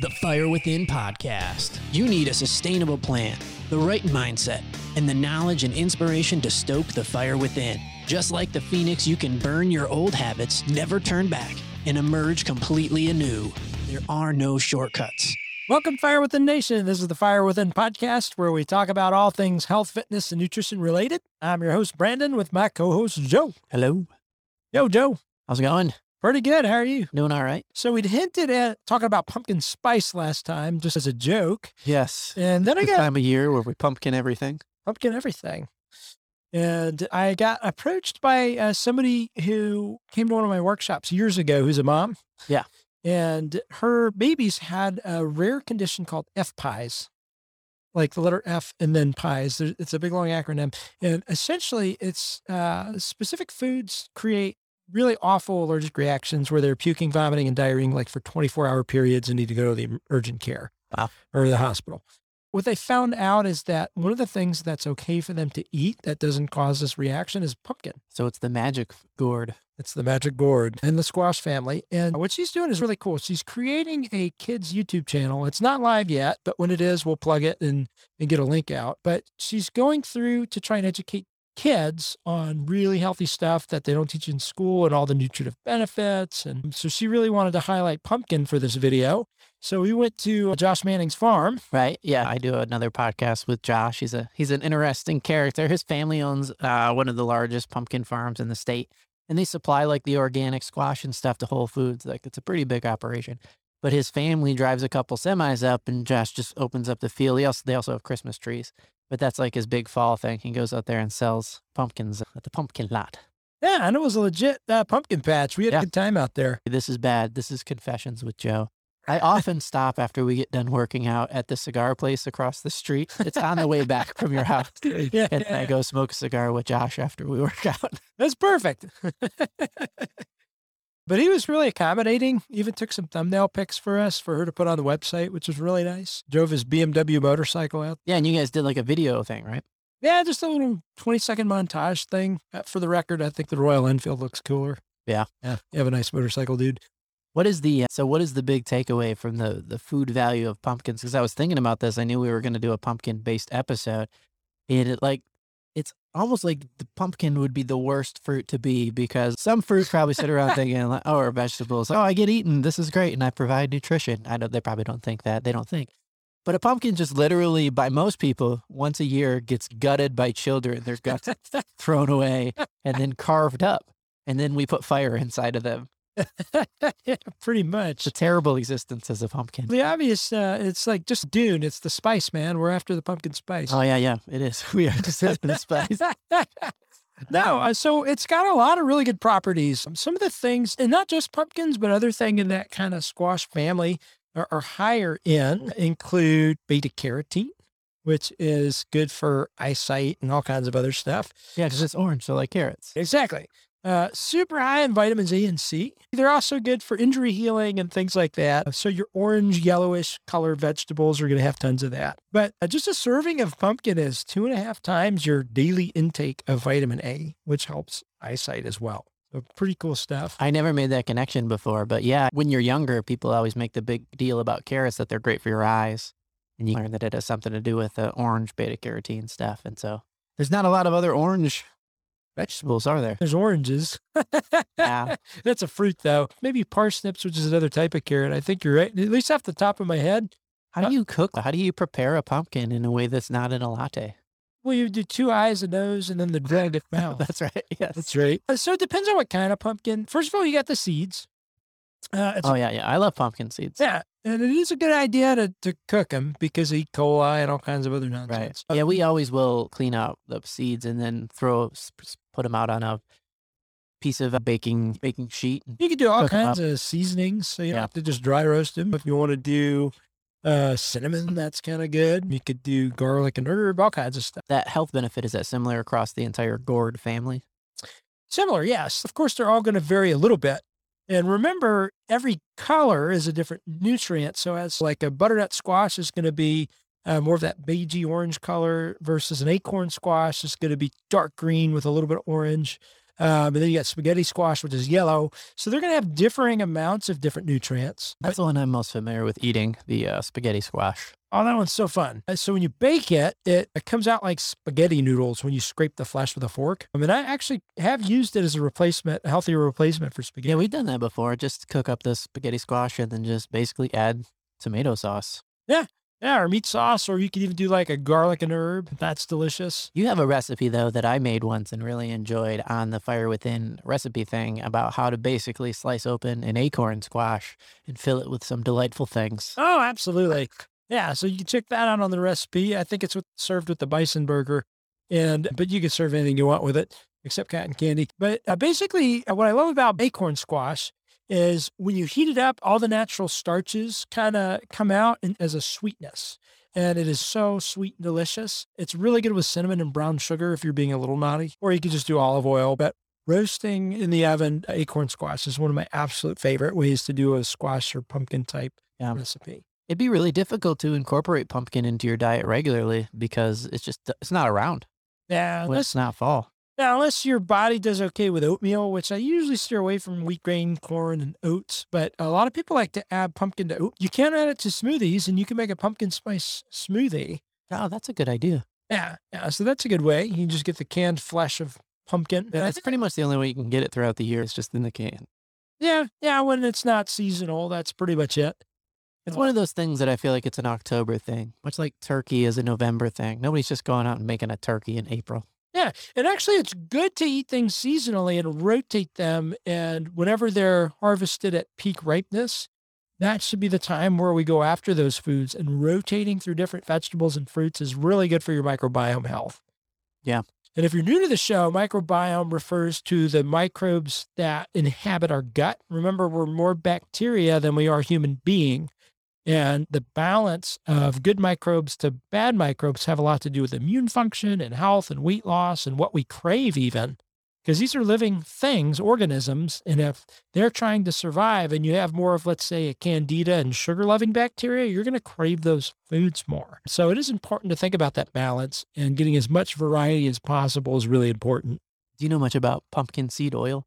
The Fire Within podcast. You need a sustainable plan, the right mindset, and the knowledge and inspiration to stoke the fire within. Just like the phoenix, you can burn your old habits, never turn back, and emerge completely anew. There are no shortcuts. Welcome, Fire Within Nation. This is the Fire Within podcast where we talk about all things health, fitness, and nutrition related. I'm your host, Brandon, with my co host, Joe. Hello. Yo, Joe. How's it going? Pretty good. How are you? Doing all right? So, we'd hinted at talking about pumpkin spice last time, just as a joke. Yes. And then I got time of year where we pumpkin everything. pumpkin everything. And I got approached by uh, somebody who came to one of my workshops years ago who's a mom. Yeah. And her babies had a rare condition called FPIES, like the letter F and then pies. It's a big long acronym. And essentially, it's uh, specific foods create really awful allergic reactions where they're puking, vomiting, and diarrheaing like for 24 hour periods and need to go to the urgent care Wow. or the hospital. What they found out is that one of the things that's okay for them to eat that doesn't cause this reaction is pumpkin. So it's the magic gourd. It's the magic gourd and the squash family. And what she's doing is really cool. She's creating a kids YouTube channel. It's not live yet, but when it is, we'll plug it and, and get a link out. But she's going through to try and educate kids on really healthy stuff that they don't teach in school and all the nutritive benefits. And so she really wanted to highlight pumpkin for this video. So we went to Josh Manning's farm. Right. Yeah. I do another podcast with Josh. He's a he's an interesting character. His family owns uh, one of the largest pumpkin farms in the state. And they supply like the organic squash and stuff to Whole Foods. Like it's a pretty big operation. But his family drives a couple semis up and Josh just opens up the field. He also, they also have Christmas trees. But that's like his big fall thing. He goes out there and sells pumpkins at the pumpkin lot. Yeah, and it was a legit uh, pumpkin patch. We had Yeah. a good time out there. This is bad. This is Confessions with Joe. I often stop after we get done working out at the cigar place across the street. It's on the way back from your house. Yeah, And I go smoke a cigar with Josh after we work out. That's perfect. but he was really accommodating. Even took some thumbnail pics for us for her to put on the website, which was really nice. Drove his BMW motorcycle out. Yeah, and you guys did like a video thing, right? Yeah, just a little 20 second montage thing. Uh, For the record, I think the Royal Enfield looks cooler. Yeah. Yeah. You have a nice motorcycle, dude. What is the so what is the big takeaway from the the food value of pumpkins? Because I was thinking about this. I knew we were going to do a pumpkin based episode, and it like almost like the pumpkin would be the worst fruit to be because some fruit probably sit around thinking like, oh, or vegetables, oh, I get eaten, this is great, and I provide nutrition. I know they probably don't think that. They don't think. But a pumpkin just literally, by most people, once a year gets gutted by children, their guts thrown away and then carved up. And then we put fire inside of them. Yeah, pretty much. a terrible existence as a pumpkin. The obvious, uh, it's like just Dune. It's the spice, man. We're after the pumpkin spice. Oh yeah, yeah, it is. We are just having the spice. no, uh, so it's got a lot of really good properties. Some of the things, and not just pumpkins, but other things in that kind of squash family are, are higher in include beta carotene, which is good for eyesight and all kinds of other stuff. Yeah, because it's orange, so like carrots. Exactly. Uh, super high in vitamins A and C. They're also good for injury healing and things like that. So your orange, yellowish color vegetables are going to have tons of that. But uh, just a serving of pumpkin is two and a half times your daily intake of vitamin A, which helps eyesight as well. So pretty cool stuff. I never made that connection before, but yeah, when you're younger, people always make the big deal about carrots that they're great for your eyes, and you learn that it has something to do with the orange beta carotene stuff. And so there's not a lot of other orange vegetables, are there? There's oranges. Yeah. That's a fruit though. Maybe parsnips, which is another type of carrot. I think you're right. At least off the top of my head. How do you cook? How do you prepare a pumpkin in a way that's not in a latte? Well, you do two eyes, a nose, and then the dragged mouth. That's right. Yes. That's right. Uh, So it depends on what kind of pumpkin. First of all, you got the seeds. Uh, it's, Oh yeah, yeah. I love pumpkin seeds. yeah, and it is a good idea to, to cook them because of E. coli and all kinds of other nonsense. Right. Yeah, we always will clean out the seeds and then throw put them out on a piece of a baking baking sheet. You could do all kinds of seasonings. So you don't have to just dry roast them. If you want to do uh, cinnamon, that's kind of good. You could do garlic and herb, all kinds of stuff. That health benefit is that similar across the entire gourd family. Similar, yes. Of course, they're all going to vary a little bit. And remember, every color is a different nutrient. So, as like a butternut squash is going to be uh, more of that beigey orange color versus an acorn squash is going to be dark green with a little bit of orange. Um, and then you got spaghetti squash, which is yellow. So they're going to have differing amounts of different nutrients. That's the one I'm most familiar with eating, the uh, spaghetti squash. Oh, that one's so fun. Uh, So when you bake it, it, it comes out like spaghetti noodles when you scrape the flesh with a fork. I mean, I actually have used it as a replacement, a healthier replacement for spaghetti. Yeah, we've done that before. Just cook up the spaghetti squash and then just basically add tomato sauce. Yeah, or meat sauce, or you could even do like a garlic and herb. That's delicious. You have a recipe though that I made once and really enjoyed on the Fire Within recipe thing about how to basically slice open an acorn squash and fill it with some delightful things. Oh, absolutely. Yeah, so you can check that out on the recipe. I think it's what, served with the bison burger, and but you can serve anything you want with it except cotton candy. But uh, basically, uh, what I love about acorn squash is when you heat it up, all the natural starches kind of come out in, as a sweetness, and it is so sweet and delicious. It's really good with cinnamon and brown sugar if you're being a little naughty, or you could just do olive oil. But roasting in the oven acorn squash is one of my absolute favorite ways to do a squash or pumpkin type Yeah. recipe. It'd be really difficult to incorporate pumpkin into your diet regularly because it's just it's not around Yeah, it's not fall. Now, unless your body does okay with oatmeal, which I usually steer away from wheat grain, corn, and oats. But a lot of people like to add pumpkin to oat. You can add it to smoothies, and you can make a pumpkin spice smoothie. Oh, that's a good idea. Yeah, yeah. So that's a good way. You can just get the canned flesh of pumpkin. That's think- pretty much the only way you can get it throughout the year. It's just in the can. yeah, yeah. When it's not seasonal, that's pretty much it. It's one of those things that I feel like it's an October thing, much like turkey is a November thing. Nobody's just going out and making a turkey in April. Yeah, and actually, it's good to eat things seasonally and rotate them. And whenever they're harvested at peak ripeness, that should be the time where we go after those foods. And rotating through different vegetables and fruits is really good for your microbiome health. Yeah. And if you're new to the show, microbiome refers to the microbes that inhabit our gut. Remember, we're more bacteria than we are human being. And the balance of good microbes to bad microbes have a lot to do with immune function and health and weight loss and what we crave, even. Because these are living things, organisms. And if they're trying to survive and you have more of, let's say, a candida and sugar loving bacteria, you're going to crave those foods more. So it is important to think about that balance and getting as much variety as possible is really important. Do you know much about pumpkin seed oil?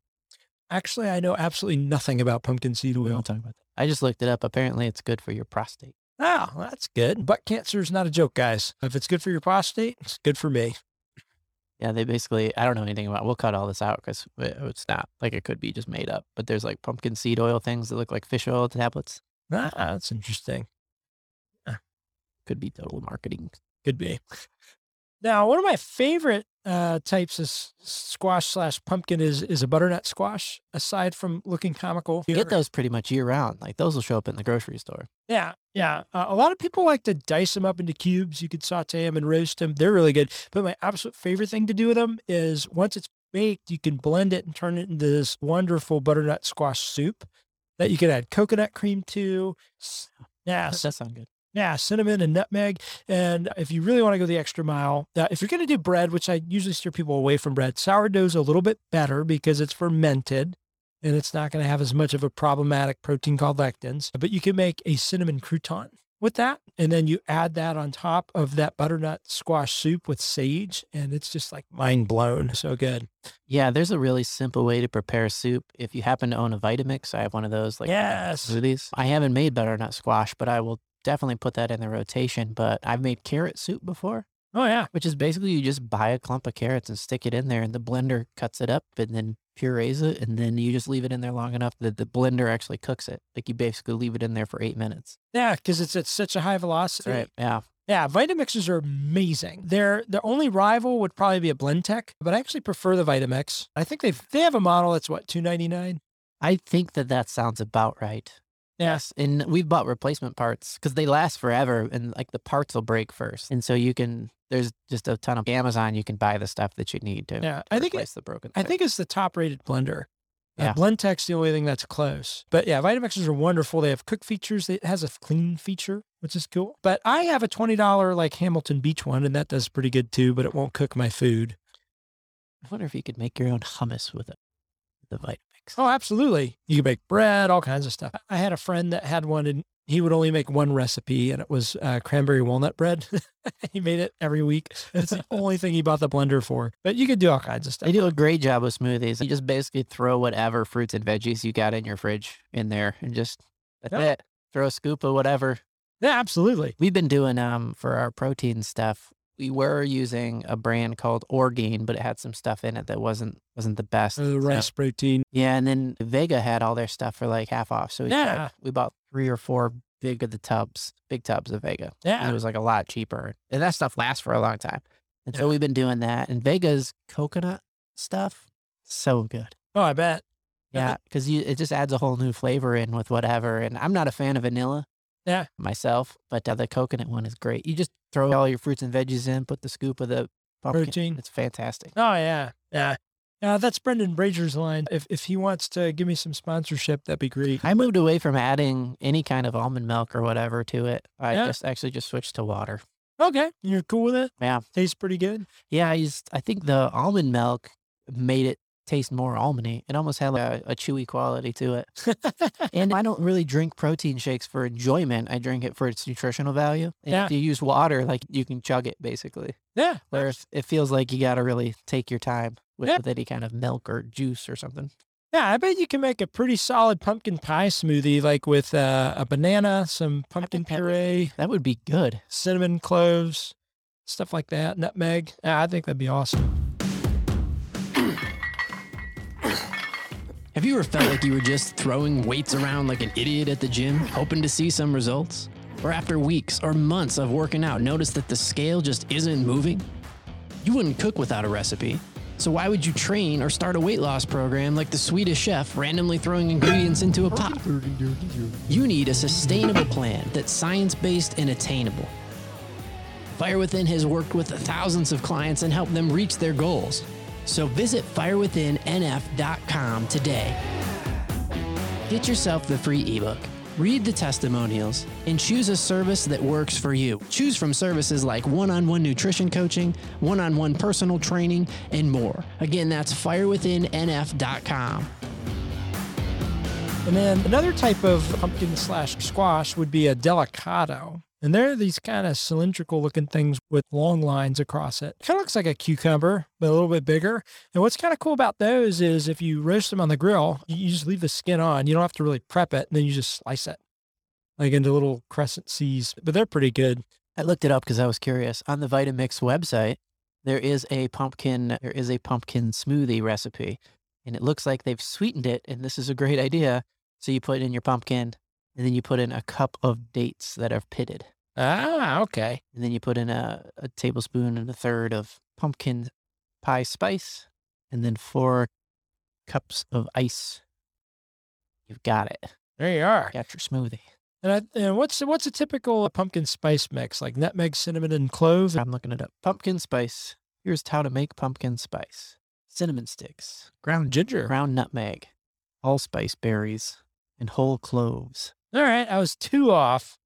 Actually, I know absolutely nothing about pumpkin seed We oil. won't talk about that. I just looked it up. Apparently, it's good for your prostate. Oh, that's good. Butt cancer is not a joke, guys. If it's good for your prostate, it's good for me. Yeah, they basically, I don't know anything about We'll cut all this out because uh, it's not like it could be just made up. But there's like pumpkin seed oil things that look like fish oil tablets. Ah, that's interesting. Ah. Could be total marketing. Could be. Now, one of my favorite uh, types of squash slash pumpkin is is a butternut squash. Aside from looking comical, You get those pretty much year round. Like those will show up in the grocery store. Yeah, yeah. Uh, a lot of people like to dice them up into cubes. You could saute them and roast them. They're really good. But my absolute favorite thing to do with them is once it's baked, you can blend it and turn it into this wonderful butternut squash soup that you can add coconut cream to. Yeah, That does sound good. Yeah, cinnamon and nutmeg. And if you really want to go the extra mile, uh, if you're going to do bread, which I usually steer people away from bread, sourdough's a little bit better because it's fermented and it's not going to have as much of a problematic protein called lectins. But you can make a cinnamon crouton with that. And then you add that on top of that butternut squash soup with sage. And it's just like mind blown. So good. Yeah, there's a really simple way to prepare soup. If you happen to own a Vitamix, I have one of those like Yes. smoothies. I haven't made butternut squash, but I will definitely put that in the rotation. But I've made carrot soup before, Oh, yeah. which is basically you just buy a clump of carrots and stick it in there, and the blender cuts it up and then purees it, and then you just leave it in there long enough that the blender actually cooks it. Like you basically leave it in there for eight minutes. Yeah. Because it's at such a high velocity. Right. Yeah. Yeah, Vitamixes are amazing. Their their only rival would probably be a Blendtec, but I actually prefer the Vitamix. I think they they have a model that's what two ninety nine. I think that that sounds about right. Yes, and we've bought replacement parts because they last forever, and like the parts will break first, and so you can. There's just a ton of Amazon. You can buy the stuff that you need to. Yeah, I think it, replace the broken. I think it's the top rated blender. Uh, Yeah. Blendtec's the only thing that's close. But yeah, Vitamixes are wonderful. They have cook features. It has a clean feature, which is cool. But I have a twenty dollar like Hamilton Beach one, and that does pretty good too. But it won't cook my food. I wonder if you could make your own hummus with it. The Vitamix. Oh, absolutely. You can make bread, all kinds of stuff. I had a friend that had one and he would only make one recipe, and it was uh, cranberry walnut bread. he made it every week. It's the only thing he bought the blender for. But you could do all kinds of stuff. They do a great job with smoothies. You just basically throw whatever fruits and veggies you got in your fridge in there and just that's Yeah. it. Throw a scoop of whatever. Yeah, absolutely. We've been doing um for our protein stuff. We were using a brand called Orgain, but it had some stuff in it that wasn't wasn't the best. Uh, So- rice protein. yeah, and then Vega had all their stuff for like half off. So we Yeah. bought, we bought three or four big of the tubs, big tubs of Vega. And Yeah. it was like a lot cheaper. And that stuff lasts for a long time. And so we've been doing that. And Vega's coconut stuff, so good. Oh, I bet. Yeah. Yeah, because you it just adds a whole new flavor in with whatever. And I'm not a fan of vanilla. Yeah. Myself, but uh, the coconut one is great. You just throw all your fruits and veggies in, put the scoop of the pumpkin. Protein. It's fantastic. Oh, yeah. Yeah. Yeah, that's Brendan Brazier's line. If if he wants to give me some sponsorship, that'd be great. I moved away from adding any kind of almond milk or whatever to it. I Yeah. just actually just switched to water. Okay, you're cool with it. Yeah. Tastes pretty good. Yeah, I used I think the almond milk made it taste more almondy. It almost had like a, a chewy quality to it. And I don't really drink protein shakes for enjoyment. I drink it for its nutritional value. And Yeah. If you use water, like you can chug it basically. yeah. Whereas it feels like you got to really take your time with, Yeah. with any kind of milk or juice or something. Yeah, I bet you can make a pretty solid pumpkin pie smoothie, like with uh, a banana, some pumpkin puree, That would be good. cinnamon cloves, stuff like that, nutmeg. Yeah, I think that'd be awesome. Have you ever felt like you were just throwing weights around like an idiot at the gym, hoping to see some results? Or after weeks or months of working out, notice that the scale just isn't moving? You wouldn't cook without a recipe. So why would you train or start a weight loss program like the Swedish chef randomly throwing ingredients into a pot? You need a sustainable plan that's science-based and attainable. Fire Within has worked with thousands of clients and helped them reach their goals. So visit firewithinnf.com today. Get yourself the free ebook, read the testimonials, and choose a service that works for you. Choose from services like one on one nutrition coaching, one on one personal training, and more. Again, that's firewithinnf.com. And then another type of pumpkin slash squash would be a delicata. And they're these kind of cylindrical looking things with long lines across it. Kind of looks like a cucumber, but a little bit bigger. And what's kind of cool about those is if you roast them on the grill, you just leave the skin on. You don't have to really prep it. And then you just slice it like into little crescent C's. But they're pretty good. I looked it up because I was curious. On the Vitamix website, there is a pumpkin there is a pumpkin smoothie recipe. And it looks like they've sweetened it, and this is a great idea. So you put it in your pumpkin, and then you put in a cup of dates that are pitted. Ah, okay. And then you put in a, a tablespoon and a third of pumpkin pie spice, and then four cups of ice. You've got it. There you are. Got your smoothie. And, I, and what's what's a typical pumpkin spice mix? Like nutmeg, cinnamon, and clove? I'm looking it up. Pumpkin spice. Here's how to make pumpkin spice. Cinnamon sticks, ground Ginger. ground nutmeg, allspice berries, and whole cloves. All right, I was two off.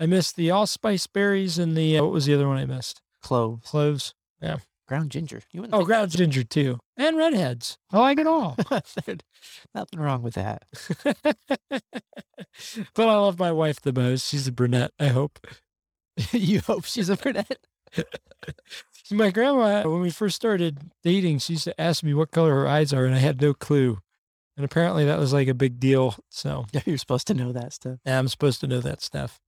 I missed the allspice berries and the uh, what was the other one I missed? Cloves. Cloves. Yeah. Ground ginger. You wouldn't Oh, think ground ginger too, and redheads. I like it all. Nothing wrong with that. but I love my wife the most. She's a brunette. I hope. you hope she's a brunette. My grandma, when we first started dating, she used to ask me what color her eyes are, and I had no clue. And apparently, that was like a big deal. So You're supposed to know that stuff. yeah, I'm supposed to know that stuff.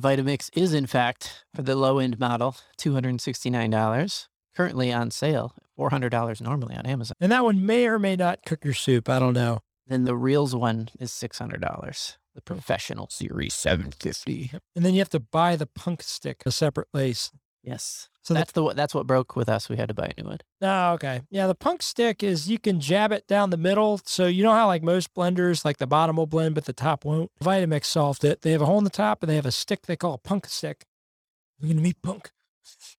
Vitamix is, in fact, for the low end model, $269. Currently on sale, $400 normally on Amazon. And that one may or may not cook your soup. I don't know. Then the Reels one is $600. The professional series, 750 And then you have to buy the punk stick, a separate lace. Yes. So So the- that's the that's what broke with us. We had to buy a new one. Oh, okay. Yeah, the punk stick is you can jab it down the middle. So you know how like most blenders, like the bottom will blend, but the top won't. Vitamix solved it. They have a hole in the top and they have a stick they call a punk stick. You're gonna meet punk.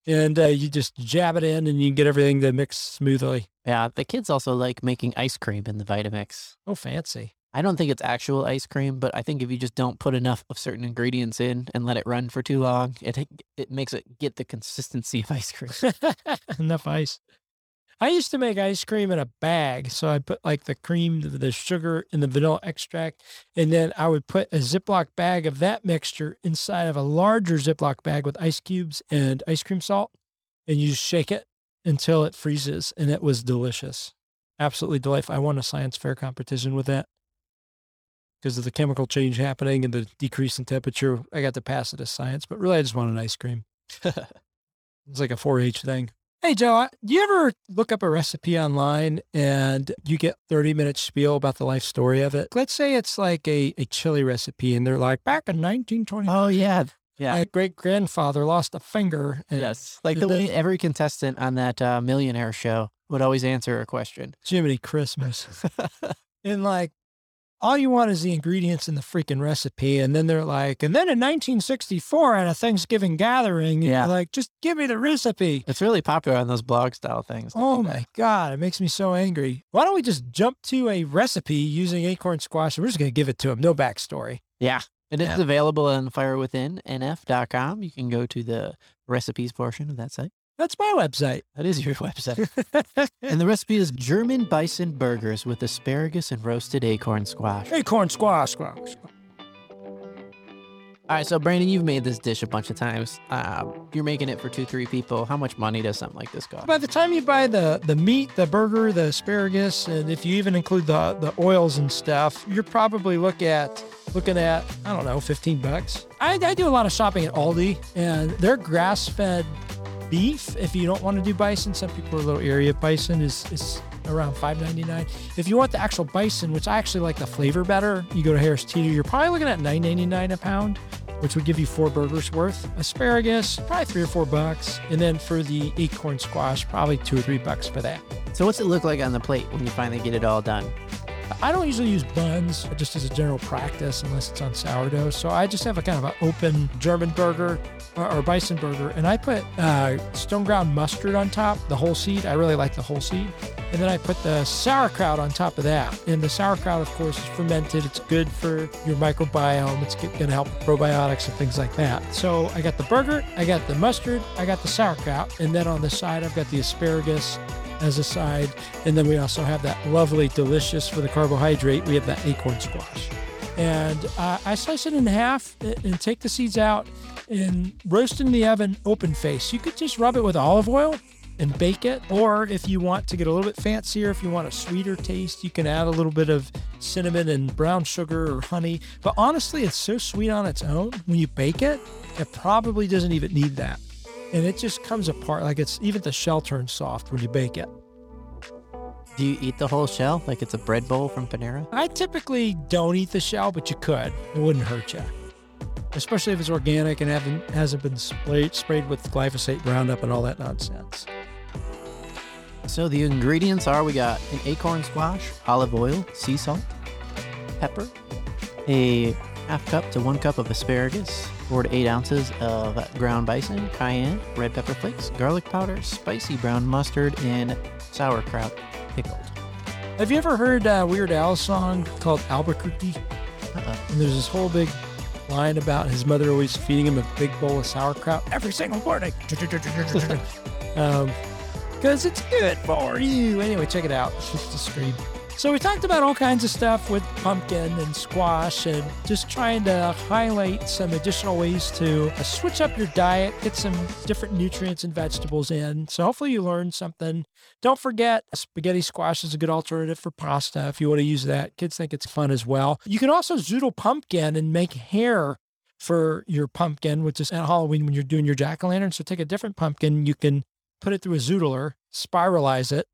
And uh, you just jab it in and you can get everything to mix smoothly. Yeah, the kids also like making ice cream in the Vitamix. Oh, fancy. I don't think it's actual ice cream, but I think if you just don't put enough of certain ingredients in and let it run for too long, it it makes it get the consistency of ice cream. Enough ice. I used to make ice cream in a bag. So I put like the cream, the, sugar, and the vanilla extract. And then I would put a Ziploc bag of that mixture inside of a larger Ziploc bag with ice cubes and ice cream salt. And you shake it until it freezes. And it was delicious. Absolutely delightful. I won a science fair competition with that because of the chemical change happening and the decrease in temperature. I got to pass it as science, but really I just wanted ice cream. it's like a 4 H thing. Hey, Joe, do you ever look up a recipe online and you get 30 minute spiel about the life story of it? Let's say it's like a, a chili recipe and they're like, back in 1920, Oh yeah, yeah. my great grandfather lost a finger. And yes. Like the way every contestant on that uh, millionaire show would always answer a question. Jiminy Christmas. and like, all you want is the ingredients in the freaking recipe. And then they're like, and then in 1964 at a Thanksgiving gathering, Yeah. like, just give me the recipe. It's really popular on those blog style things. Oh my God, it makes me so angry. Why don't we just jump to a recipe using acorn squash and we're just going to give it to them. No backstory. Yeah. And it's Yeah. available on firewithinnf.com. You can go to the recipes portion of that site. That's my website. That is your website. and the recipe is German bison burgers with asparagus and roasted acorn squash. acorn squash, squash. All right, so Brandon, you've made this dish a bunch of times. Um, you're making it for two, three people. How much money does something like this cost? By the time you buy the, the meat, the burger, the asparagus, and if you even include the, the oils and stuff, you're probably look at looking at, I don't know, 15 bucks. I, I do a lot of shopping at Aldi and their grass fed beef, if you don't want to do bison, some people are a little area of bison is, is around $5.99. If you want the actual bison, which I actually like the flavor better, you go to Harris Teeter, you're probably looking at $9.99 a pound which would give you four burgers worth. Asparagus, probably three or four bucks. And then for the acorn squash, probably two or three bucks for that. So, what's it look like on the plate when you finally get it all done? I don't usually use buns just as a general practice unless it's on sourdough. So I just have a kind of an open German burger or, or bison burger. And I put uh, stone ground mustard on top, the whole seed. I really like the whole seed. And then I put the sauerkraut on top of that. And the sauerkraut, of course, is fermented. It's good for your microbiome. It's going to help probiotics and things like that. So I got the burger, I got the mustard, I got the sauerkraut. And then on the side, I've got the asparagus as a side. And then we also have that lovely, delicious for the carbohydrate. We have that acorn squash. And uh, I slice it in half and and take the seeds out and roast in the oven open face. You could just rub it with olive oil and bake it. Or if you want to get a little bit fancier, if you want a sweeter taste, you can add a little bit of cinnamon and brown sugar or honey. But honestly, it's so sweet on its own. When you bake it, it probably doesn't even need that. And it just comes apart like it's even the shell turns soft when you bake it. Do you eat the whole shell like it's a bread bowl from Panera? I typically don't eat the shell, but you could. It wouldn't hurt you. Especially if it's organic and haven't, hasn't been sprayed, sprayed with glyphosate, Roundup, and all that nonsense. So, the ingredients are we got an acorn squash, olive oil, sea salt, pepper, a half cup to one cup of asparagus, four to eight ounces of ground bison, cayenne, red pepper flakes, garlic powder, spicy brown mustard, and sauerkraut pickled. Have you ever heard a Weird Al song called Albuquerque? Uh-uh. And there's this whole big line about his mother always feeding him a big bowl of sauerkraut every single morning. um, because it's good for you. Anyway, check it out. It's just a scream. So we talked about all kinds of stuff with pumpkin and squash and just trying to highlight some additional ways to uh, switch up your diet, get some different nutrients and vegetables in. So hopefully you learned something. Don't forget, spaghetti squash is a good alternative for pasta if you want to use that. Kids think it's fun as well. You can also zoodle pumpkin and make hair for your pumpkin, which is at Halloween when you're doing your jack-o'-lantern. So take a different pumpkin, you can put it through a zoodler, spiralize it,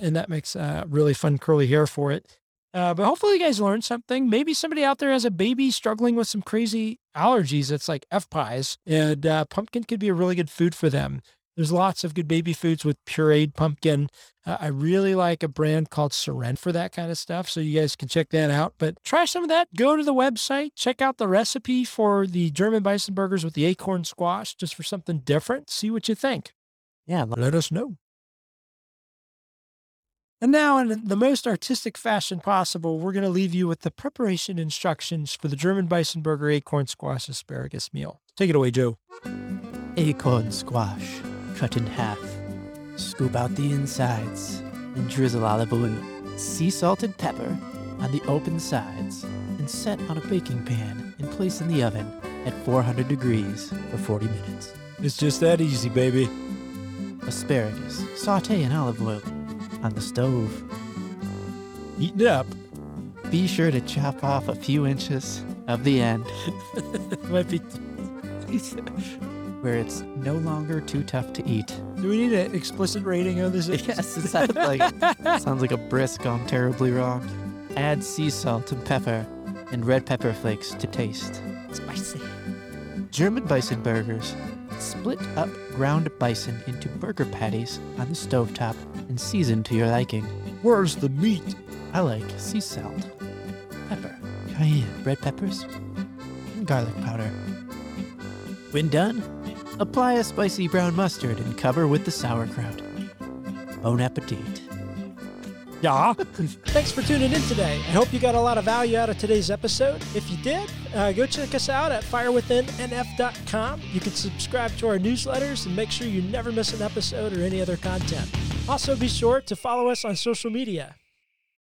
and that makes uh, really fun curly hair for it. Uh, but hopefully you guys learned something. Maybe somebody out there has a baby struggling with some crazy allergies. That's like FPIES, and uh, pumpkin could be a really good food for them. There's lots of good baby foods with pureed pumpkin. Uh, I really like a brand called Seren for that kind of stuff. So you guys can check that out. But try some of that. Go to the website, check out the recipe for the German bison burgers with the acorn squash, just for something different. See what you think. Yeah, Let us know. And now, in the most artistic fashion possible, we're going to leave you with the preparation instructions for the German bison burger acorn squash asparagus meal. Take it away, Joe. acorn squash cut in half. Scoop out the insides and drizzle olive oil, sea salt and pepper on the open sides, and set on a baking pan and place in the oven at 400 degrees for 40 minutes. It's just that easy, baby. Asparagus, saute in olive oil on the stove. Heat it up. Be sure to chop off a few inches of the end Might be. where it's no longer too tough to eat. Do we need an explicit rating on this? Yes, it sounds like sounds like a bris gone terribly wrong. Add sea salt and pepper and red pepper flakes to taste. spicy. German bison burgers. Split up ground bison into burger patties on the stovetop and season to your liking. Where's the meat? I like sea salt, pepper, cayenne, red peppers, and garlic powder. When done, apply a spicy brown mustard and cover with the sauerkraut. Bon appetit. Yeah. Thanks for tuning in today. I hope you got a lot of value out of today's episode. If you did, uh, go check us out at firewithinnf.com. You can subscribe to our newsletters and make sure you never miss an episode or any other content. Also, be sure to follow us on social media.